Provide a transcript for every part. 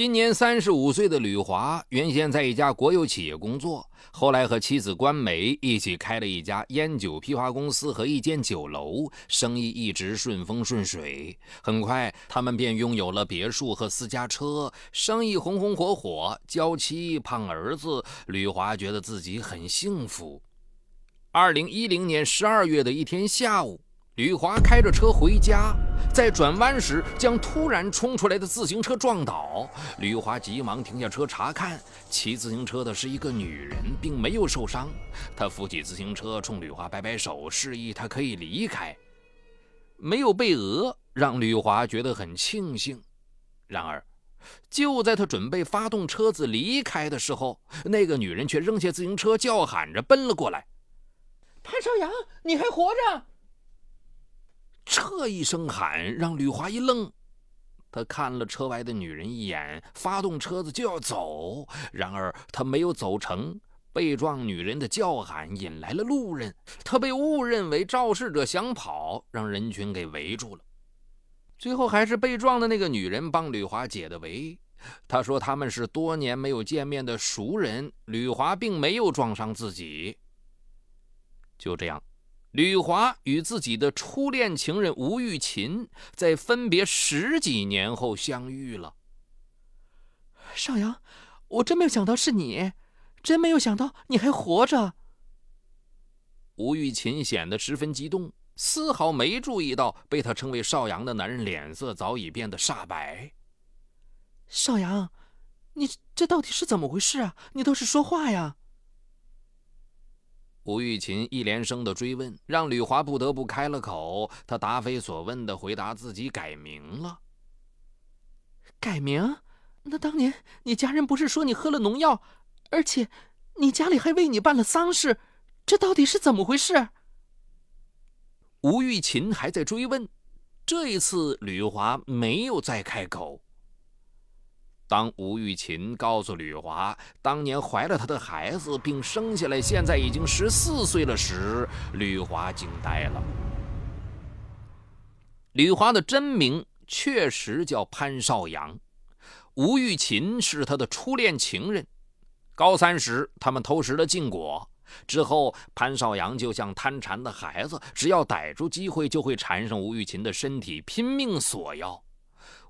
今年三十五岁的吕华，原先在一家国有企业工作，后来和妻子关梅一起开了一家烟酒批发公司和一间酒楼，生意一直顺风顺水。很快，他们便拥有了别墅和私家车，生意红红火火，娇妻胖儿子。吕华觉得自己很幸福。二零一零年十二月的一天下午。吕华开着车回家，在转弯时将突然冲出来的自行车撞倒。吕华急忙停下车查看，骑自行车的是一个女人，并没有受伤。他扶起自行车，冲吕华摆摆手，示意他可以离开。没有被讹，让吕华觉得很庆幸。然而，就在他准备发动车子离开的时候，那个女人却扔下自行车，叫喊着奔了过来：“潘少阳，你还活着！”这一声喊让吕华一愣，他看了车外的女人一眼，发动车子就要走。然而他没有走成，被撞女人的叫喊引来了路人，他被误认为肇事者想跑，让人群给围住了。最后还是被撞的那个女人帮吕华解的围。他说他们是多年没有见面的熟人，吕华并没有撞伤自己。就这样。吕华与自己的初恋情人吴玉琴在分别十几年后相遇了。少阳，我真没有想到是你，真没有想到你还活着。吴玉琴显得十分激动，丝毫没注意到被他称为少阳的男人脸色早已变得煞白。少阳，你这到底是怎么回事啊？你倒是说话呀！吴玉琴一连声的追问，让吕华不得不开了口。他答非所问的回答自己改名了。改名？那当年你家人不是说你喝了农药，而且你家里还为你办了丧事，这到底是怎么回事？吴玉琴还在追问，这一次吕华没有再开口。当吴玉琴告诉吕华，当年怀了他的孩子，并生下来，现在已经十四岁了时，吕华惊呆了。吕华的真名确实叫潘少阳，吴玉琴是他的初恋情人。高三时，他们偷食了禁果，之后潘少阳就像贪馋的孩子，只要逮住机会，就会缠上吴玉琴的身体，拼命索要。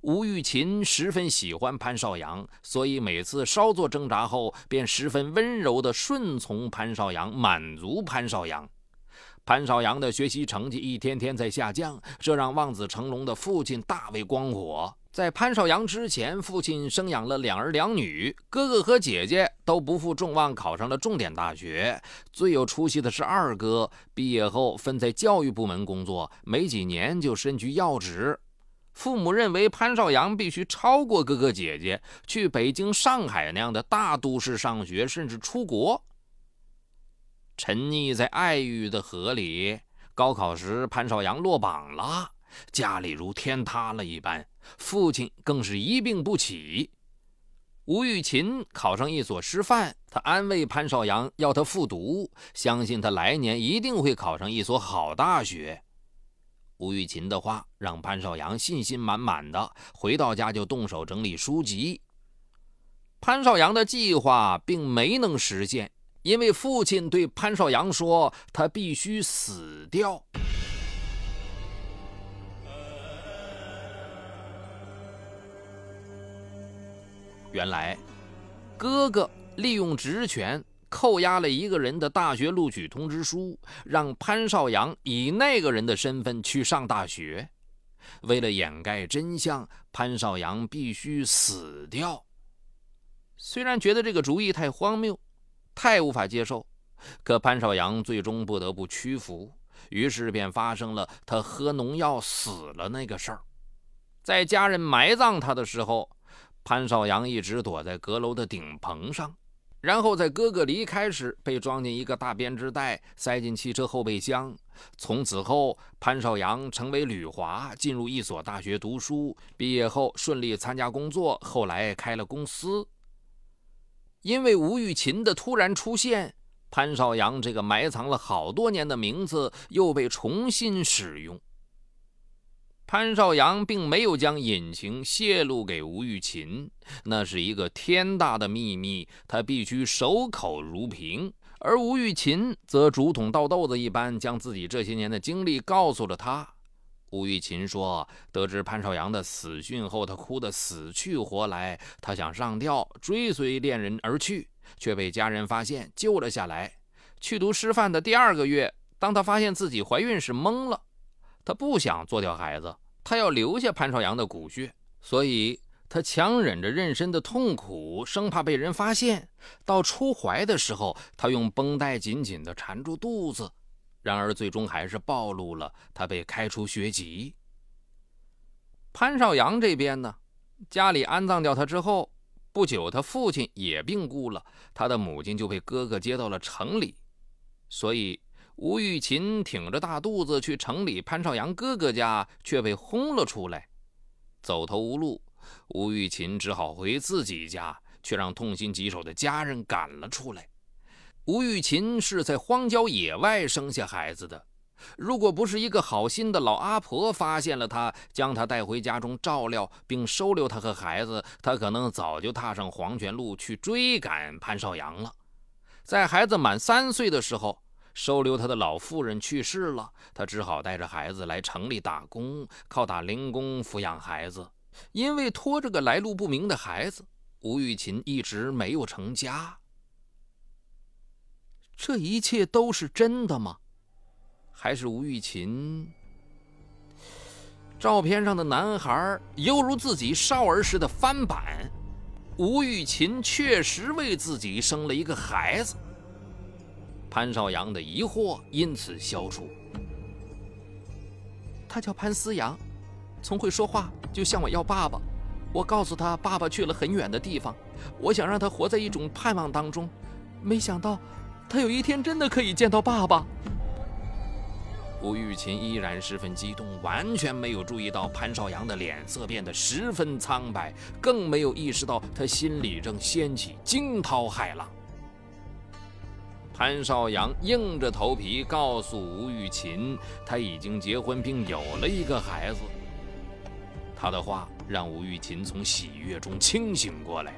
吴玉琴十分喜欢潘少阳，所以每次稍作挣扎后，便十分温柔地顺从潘少阳，满足潘少阳。潘少阳的学习成绩一天天在下降，这让望子成龙的父亲大为光火。在潘少阳之前，父亲生养了两儿两女，哥哥和姐姐都不负众望，考上了重点大学。最有出息的是二哥，毕业后分在教育部门工作，没几年就身居要职。父母认为潘少阳必须超过哥哥姐姐，去北京、上海那样的大都市上学，甚至出国。沉溺在爱欲的河里，高考时潘少阳落榜了，家里如天塌了一般，父亲更是一病不起。吴玉琴考上一所师范，他安慰潘少阳，要他复读，相信他来年一定会考上一所好大学。吴玉琴的话让潘少阳信心满满的回到家就动手整理书籍。潘少阳的计划并没能实现，因为父亲对潘少阳说：“他必须死掉。”原来，哥哥利用职权。扣押了一个人的大学录取通知书，让潘少阳以那个人的身份去上大学。为了掩盖真相，潘少阳必须死掉。虽然觉得这个主意太荒谬，太无法接受，可潘少阳最终不得不屈服。于是便发生了他喝农药死了那个事儿。在家人埋葬他的时候，潘少阳一直躲在阁楼的顶棚上。然后在哥哥离开时，被装进一个大编织袋，塞进汽车后备箱。从此后，潘少阳成为吕华，进入一所大学读书。毕业后顺利参加工作，后来开了公司。因为吴玉琴的突然出现，潘少阳这个埋藏了好多年的名字又被重新使用。潘少阳并没有将隐情泄露给吴玉琴，那是一个天大的秘密，他必须守口如瓶。而吴玉琴则竹筒倒豆子一般，将自己这些年的经历告诉了他。吴玉琴说：“得知潘少阳的死讯后，他哭得死去活来。他想上吊追随恋人而去，却被家人发现救了下来。去读师范的第二个月，当他发现自己怀孕时，懵了。”他不想做掉孩子，他要留下潘少阳的骨血，所以他强忍着妊娠的痛苦，生怕被人发现。到出怀的时候，他用绷带紧紧地缠住肚子。然而，最终还是暴露了，他被开除学籍。潘少阳这边呢，家里安葬掉他之后，不久他父亲也病故了，他的母亲就被哥哥接到了城里，所以。吴玉琴挺着大肚子去城里潘少阳哥哥家，却被轰了出来。走投无路，吴玉琴只好回自己家，却让痛心疾首的家人赶了出来。吴玉琴是在荒郊野外生下孩子的，如果不是一个好心的老阿婆发现了她，将她带回家中照料，并收留她和孩子，她可能早就踏上黄泉路去追赶潘少阳了。在孩子满三岁的时候。收留他的老妇人去世了，他只好带着孩子来城里打工，靠打零工抚养孩子。因为拖着个来路不明的孩子，吴玉琴一直没有成家。这一切都是真的吗？还是吴玉琴？照片上的男孩犹如自己少儿时的翻版。吴玉琴确实为自己生了一个孩子。潘少阳的疑惑因此消除。他叫潘思阳，从会说话就向我要爸爸。我告诉他，爸爸去了很远的地方。我想让他活在一种盼望当中，没想到他有一天真的可以见到爸爸。吴玉琴依然十分激动，完全没有注意到潘少阳的脸色变得十分苍白，更没有意识到他心里正掀起惊涛骇浪。潘少阳硬着头皮告诉吴玉琴，他已经结婚并有了一个孩子。他的话让吴玉琴从喜悦中清醒过来，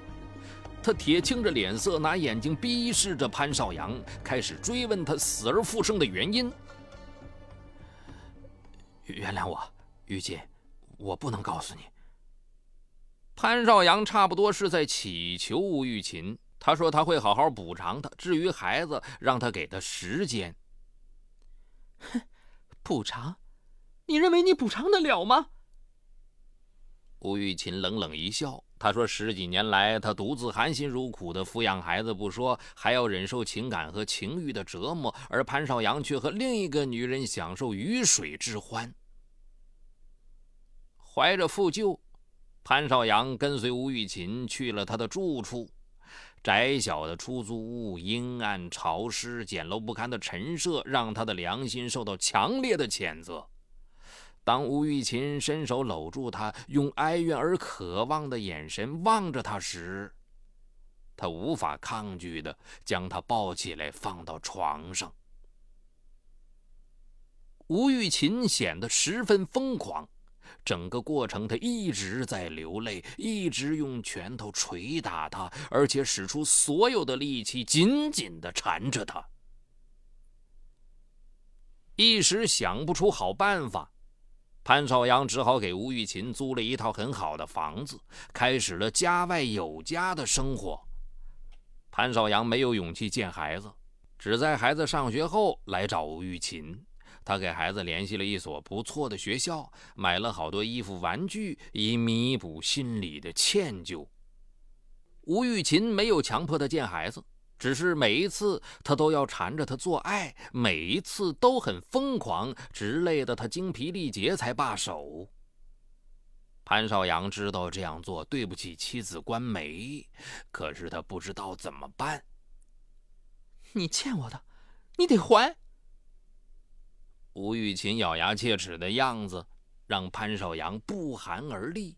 他铁青着脸色，拿眼睛逼视着潘少阳，开始追问他死而复生的原因。原谅我，玉琴，我不能告诉你。潘少阳差不多是在乞求吴玉琴。他说他会好好补偿他。至于孩子，让他给他时间。哼，补偿？你认为你补偿得了吗？吴玉琴冷冷一笑，他说：“十几年来，他独自含辛茹苦地抚养孩子不说，还要忍受情感和情欲的折磨，而潘少阳却和另一个女人享受鱼水之欢。”怀着负疚，潘少阳跟随吴玉琴去了他的住处。窄小的出租屋，阴暗潮湿、简陋不堪的陈设，让他的良心受到强烈的谴责。当吴玉琴伸手搂住他，用哀怨而渴望的眼神望着他时，他无法抗拒的将他抱起来放到床上。吴玉琴显得十分疯狂。整个过程，他一直在流泪，一直用拳头捶打他，而且使出所有的力气，紧紧地缠着他。一时想不出好办法，潘少阳只好给吴玉琴租了一套很好的房子，开始了家外有家的生活。潘少阳没有勇气见孩子，只在孩子上学后来找吴玉琴。他给孩子联系了一所不错的学校，买了好多衣服、玩具，以弥补心里的歉疚。吴玉琴没有强迫他见孩子，只是每一次他都要缠着他做爱，每一次都很疯狂，直累得他精疲力竭才罢手。潘少阳知道这样做对不起妻子关梅，可是他不知道怎么办。你欠我的，你得还。吴玉琴咬牙切齿的样子，让潘少阳不寒而栗。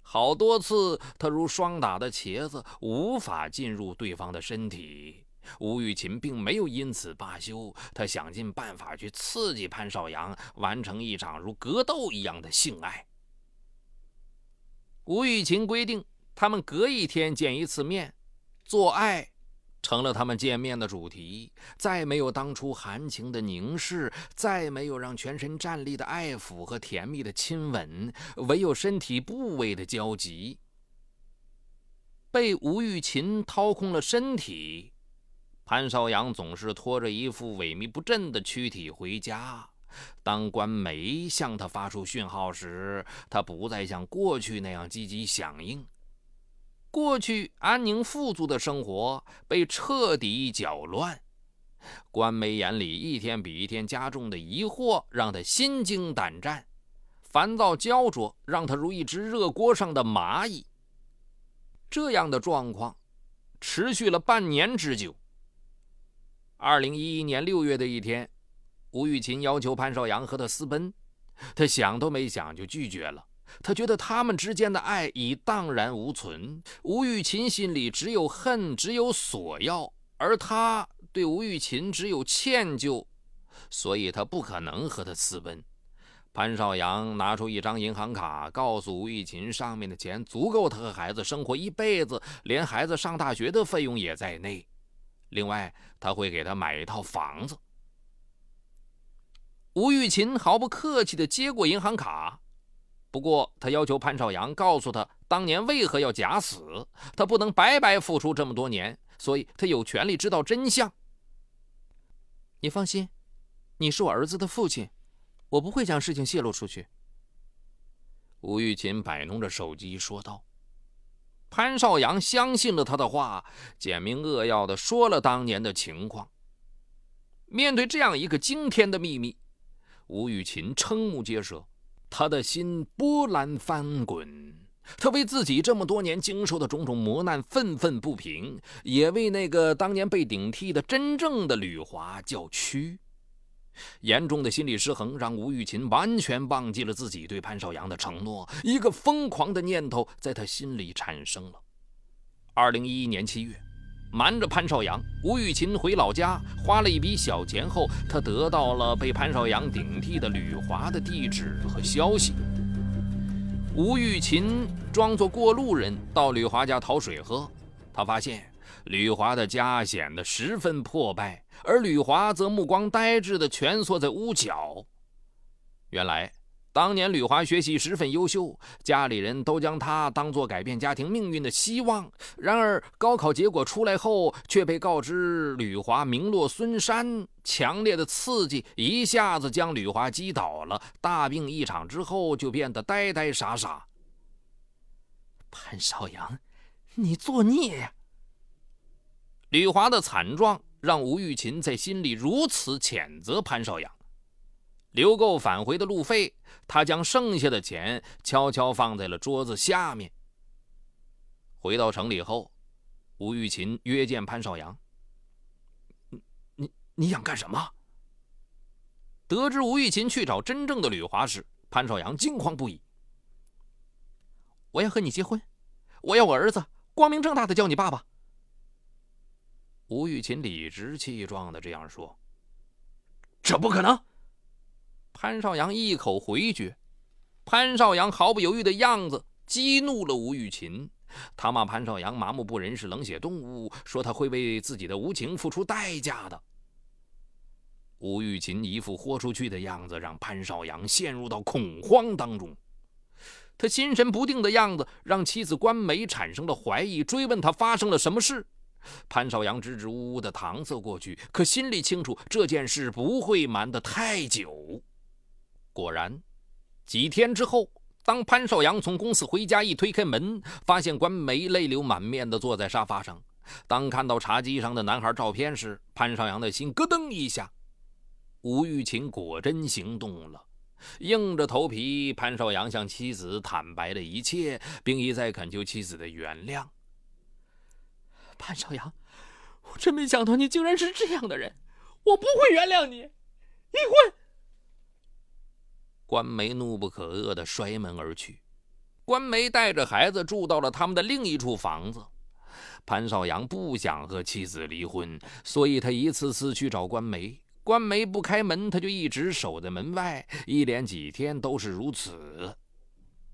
好多次，他如霜打的茄子，无法进入对方的身体。吴玉琴并没有因此罢休，他想尽办法去刺激潘少阳，完成一场如格斗一样的性爱。吴玉琴规定，他们隔一天见一次面，做爱成了他们见面的主题，再没有当初含情的凝视，再没有让全身站立的爱抚和甜蜜的亲吻，唯有身体部位的交集。被吴玉琴掏空了身体。潘少阳总是拖着一副萎靡不振的躯体回家。当官媒向他发出讯号时，他不再像过去那样积极响应。过去安宁富足的生活被彻底搅乱。官媒眼里一天比一天加重的疑惑让他心惊胆战，烦躁焦灼让他如一只热锅上的蚂蚁。这样的状况持续了半年之久。二零一一年六月的一天，吴玉琴要求潘少阳和他私奔，他想都没想就拒绝了。他觉得他们之间的爱已荡然无存，吴玉琴心里只有恨，只有索要，而他对吴玉琴只有歉疚，所以他不可能和他私奔。潘少阳拿出一张银行卡，告诉吴玉琴，上面的钱足够他和孩子生活一辈子，连孩子上大学的费用也在内。另外，他会给他买一套房子。吴玉琴毫不客气地接过银行卡，不过他要求潘少阳告诉他当年为何要假死，他不能白白付出这么多年，所以他有权利知道真相。你放心，你是我儿子的父亲，我不会将事情泄露出去。吴玉琴摆弄着手机说道。潘少阳相信了他的话，简明扼要地说了当年的情况。面对这样一个惊天的秘密，吴玉琴瞠目结舌，他的心波澜翻滚。他为自己这么多年经受的种种磨难愤愤不平，也为那个当年被顶替的真正的吕华叫屈。严重的心理失衡让吴玉琴完全忘记了自己对潘少阳的承诺，一个疯狂的念头在他心里产生了。二零一一年七月，瞒着潘少阳，吴玉琴回老家，花了一笔小钱后，他得到了被潘少阳顶替的吕华的地址和消息。吴玉琴装作过路人到吕华家讨水喝，他发现。吕华的家显得十分破败，而吕华则目光呆滞地蜷缩在屋角。原来，当年吕华学习十分优秀，家里人都将他当作改变家庭命运的希望。然而，高考结果出来后，却被告知吕华名落孙山。强烈的刺激一下子将吕华击倒了，大病一场之后，就变得呆呆傻傻。潘少阳，你作孽呀！吕华的惨状让吴玉琴在心里如此谴责潘少阳。留够返回的路费，他将剩下的钱悄悄放在了桌子下面。回到城里后，吴玉琴约见潘少阳：“你、你、你想干什么？”得知吴玉琴去找真正的吕华时，潘少阳惊慌不已：“我要和你结婚，我要我儿子光明正大的叫你爸爸。”吴玉琴理直气壮的这样说：“这不可能！”潘少阳一口回绝。潘少阳毫不犹豫的样子激怒了吴玉琴，他骂潘少阳麻木不仁，是冷血动物，说他会为自己的无情付出代价的。吴玉琴一副豁出去的样子，让潘少阳陷入到恐慌当中。他心神不定的样子，让妻子关梅产生了怀疑，追问他发生了什么事。潘少阳支支吾吾地搪塞过去，可心里清楚这件事不会瞒得太久。果然，几天之后，当潘少阳从公司回家，一推开门，发现关梅泪流满面地坐在沙发上。当看到茶几上的男孩照片时，潘少阳的心咯噔一下。吴玉琴果真行动了，硬着头皮，潘少阳向妻子坦白了一切，并一再恳求妻子的原谅。潘少阳，我真没想到你竟然是这样的人，我不会原谅你，离婚！关梅怒不可遏地摔门而去。关梅带着孩子住到了他们的另一处房子。潘少阳不想和妻子离婚，所以他一次次去找官媒。官媒不开门，他就一直守在门外，一连几天都是如此。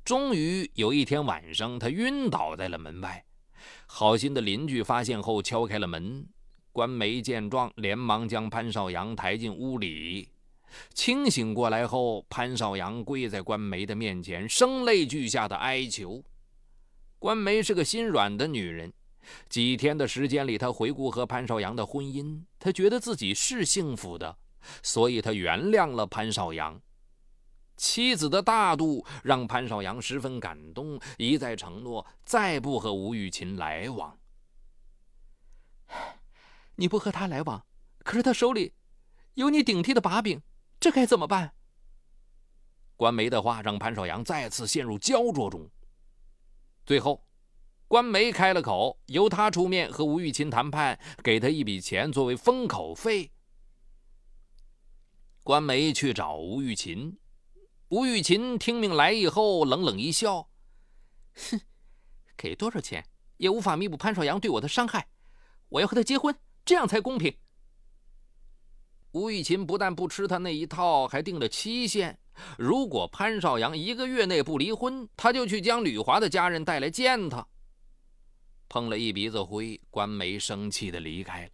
终于有一天晚上，他晕倒在了门外。好心的邻居发现后敲开了门，官媒见状，连忙将潘少阳抬进屋里。清醒过来后，潘少阳跪在关梅的面前，声泪俱下的哀求。关梅是个心软的女人，几天的时间里，她回顾和潘少阳的婚姻，她觉得自己是幸福的，所以她原谅了潘少阳。妻子的大度让潘少阳十分感动，一再承诺再不和吴玉琴来往。你不和他来往，可是他手里有你顶替的把柄，这该怎么办？官媒的话让潘少阳再次陷入焦灼中。最后，官媒开了口，由他出面和吴玉琴谈判，给他一笔钱作为封口费。官媒去找吴玉琴，吴玉琴听命来意后，冷冷一笑：“哼，给多少钱也无法弥补潘少阳对我的伤害。我要和他结婚，这样才公平。”吴玉琴不但不吃他那一套，还定了期限。如果潘少阳一个月内不离婚，他就去将吕华的家人带来见他。碰了一鼻子灰，关梅生气的离开了。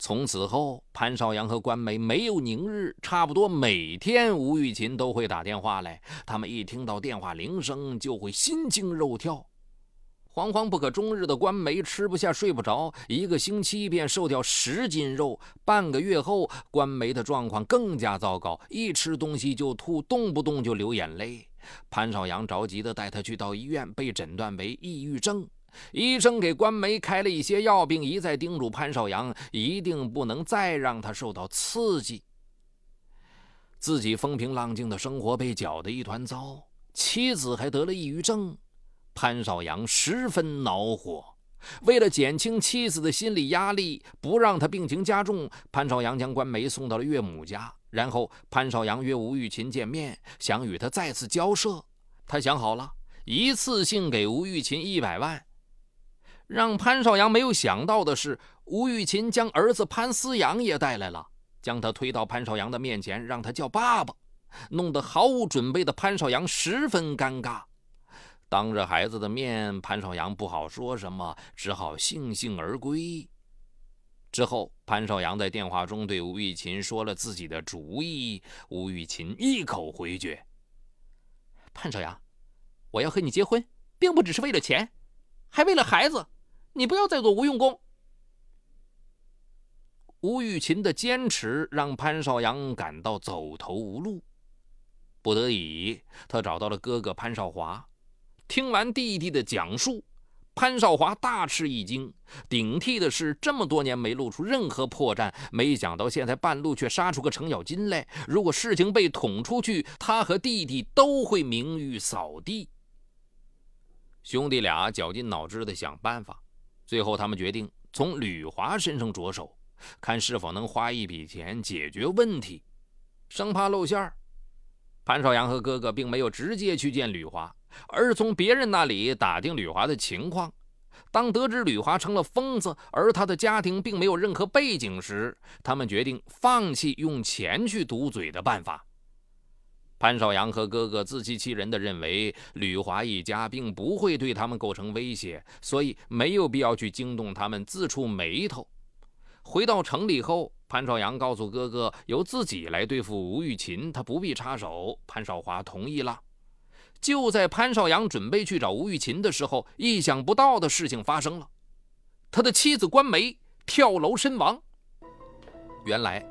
从此后，潘少阳和关梅没有宁日，差不多每天吴玉琴都会打电话来，他们一听到电话铃声就会心惊肉跳。惶惶不可终日的关梅吃不下睡不着，一个星期便瘦掉十斤肉。半个月后，关梅的状况更加糟糕，一吃东西就吐，动不动就流眼泪。潘少阳着急地带他去到医院，被诊断为抑郁症。医生给关梅开了一些药，并一再叮嘱潘少阳一定不能再让他受到刺激。自己风平浪静的生活被搅得一团糟，妻子还得了抑郁症。潘少阳十分恼火，为了减轻妻子的心理压力，不让她病情加重，潘少阳将关梅送到了岳母家。然后，潘少阳约吴玉琴见面，想与她再次交涉。他想好了，一次性给吴玉琴一百万。让潘少阳没有想到的是，吴玉琴将儿子潘思阳也带来了，将他推到潘少阳的面前，让他叫爸爸，弄得毫无准备的潘少阳十分尴尬。当着孩子的面，潘少阳不好说什么，只好悻悻而归。之后，潘少阳在电话中对吴玉琴说了自己的主意，吴玉琴一口回绝：“潘少阳，我要和你结婚，并不只是为了钱，还为了孩子。你不要再做无用功。”吴玉琴的坚持让潘少阳感到走投无路，不得已，他找到了哥哥潘少华。听完弟弟的讲述，潘少华大吃一惊。顶替的是这么多年没露出任何破绽，没想到现在半路却杀出个程咬金来。如果事情被捅出去，他和弟弟都会名誉扫地。兄弟俩绞尽脑汁的想办法，最后他们决定从吕华身上着手，看是否能花一笔钱解决问题。生怕露馅儿，潘少阳和哥哥并没有直接去见吕华。而是从别人那里打听吕华的情况。当得知吕华成了疯子，而他的家庭并没有任何背景时，他们决定放弃用钱去堵嘴的办法。潘少阳和哥哥自欺欺人地认为吕华一家并不会对他们构成威胁，所以没有必要去惊动他们自触眉头。回到城里后，潘少阳告诉哥哥由自己来对付吴玉琴，他不必插手。潘少华同意了。就在潘少阳准备去找吴玉琴的时候，意想不到的事情发生了，他的妻子关梅跳楼身亡。原来，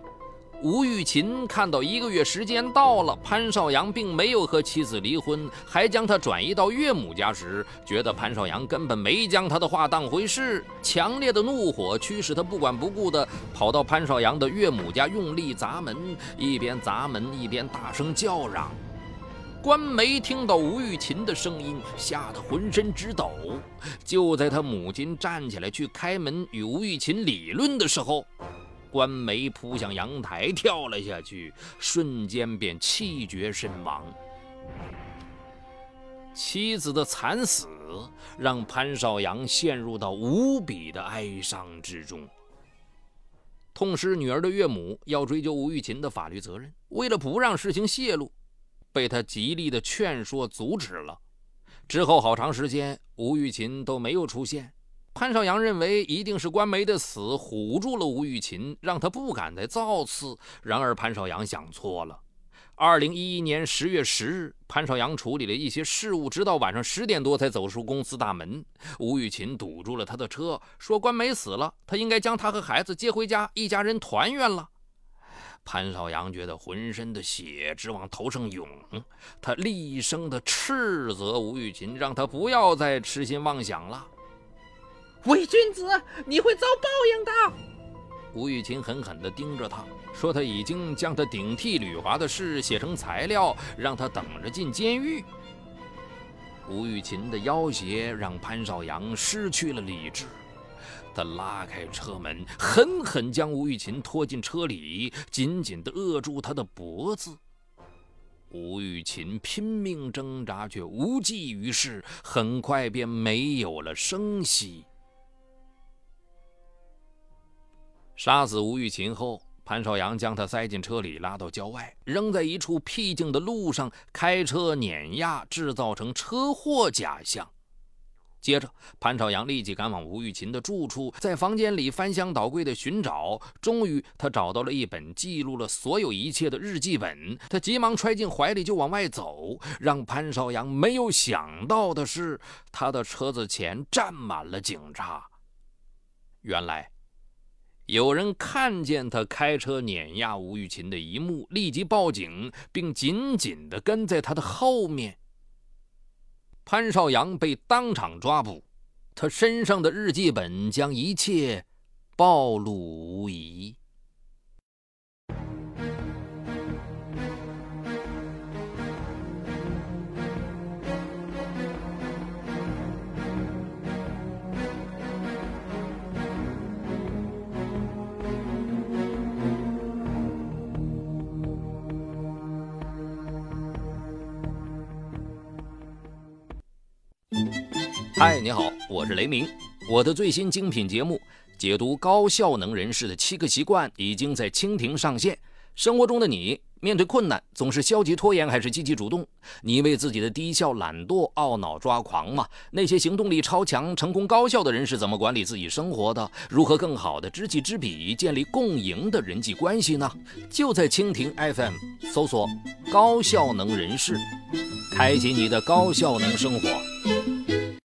吴玉琴看到一个月时间到了，潘少阳并没有和妻子离婚，还将他转移到岳母家时，觉得潘少阳根本没将他的话当回事，强烈的怒火驱使他不管不顾地跑到潘少阳的岳母家，用力砸门，一边砸门一边大声叫嚷。关梅听到吴玉琴的声音，吓得浑身直抖。就在他母亲站起来去开门与吴玉琴理论的时候，关梅扑向阳台跳了下去，瞬间便气绝身亡。妻子的惨死让潘少阳陷入到无比的哀伤之中。痛失女儿的岳母要追究吴玉琴的法律责任，为了不让事情泄露，被他极力的劝说阻止了。之后好长时间，吴玉琴都没有出现。潘少阳认为一定是官媒的死唬住了吴玉琴，让他不敢再造次。然而潘少阳想错了。二零一一年十月十日，潘少阳处理了一些事务，直到晚上十点多才走出公司大门。吴玉琴堵住了他的车，说：“关梅死了，他应该将他和孩子接回家，一家人团圆了。”潘少阳觉得浑身的血直往头上涌，他厉声的斥责吴玉琴，让他不要再痴心妄想了。伪君子，你会遭报应的！吴玉琴狠狠地盯着他，说：“他已经将他顶替吕华的事写成材料，让他等着进监狱。”吴玉琴的要挟让潘少阳失去了理智，他拉开车门，狠狠将吴玉琴拖进车里，紧紧地扼住她的脖子。吴玉琴拼命挣扎，却无济于事，很快便没有了声息。杀死吴玉琴后，潘少阳将她塞进车里，拉到郊外，扔在一处僻静的路上，开车碾压，制造成车祸假象。接着，潘少阳立即赶往吴玉琴的住处，在房间里翻箱倒柜的寻找，终于他找到了一本记录了所有一切的日记本。他急忙揣进怀里就往外走。让潘少阳没有想到的是，他的车子前站满了警察。原来。有人看见他开车碾压吴玉琴的一幕，立即报警，并紧紧地跟在他的后面。潘少阳被当场抓捕，他身上的日记本将一切暴露无遗。嗨，你好，我是雷鸣。我的最新精品节目解读高效能人士的七个习惯已经在蜻蜓上线。生活中的你面对困难总是消极拖延还是积极主动？你为自己的低效懒惰懊恼抓狂吗？那些行动力超强、成功高效的人是怎么管理自己生活的？如何更好的知己知彼，建立共赢的人际关系呢？就在蜻蜓 FM 搜索“高效能人士”，开启你的高效能生活。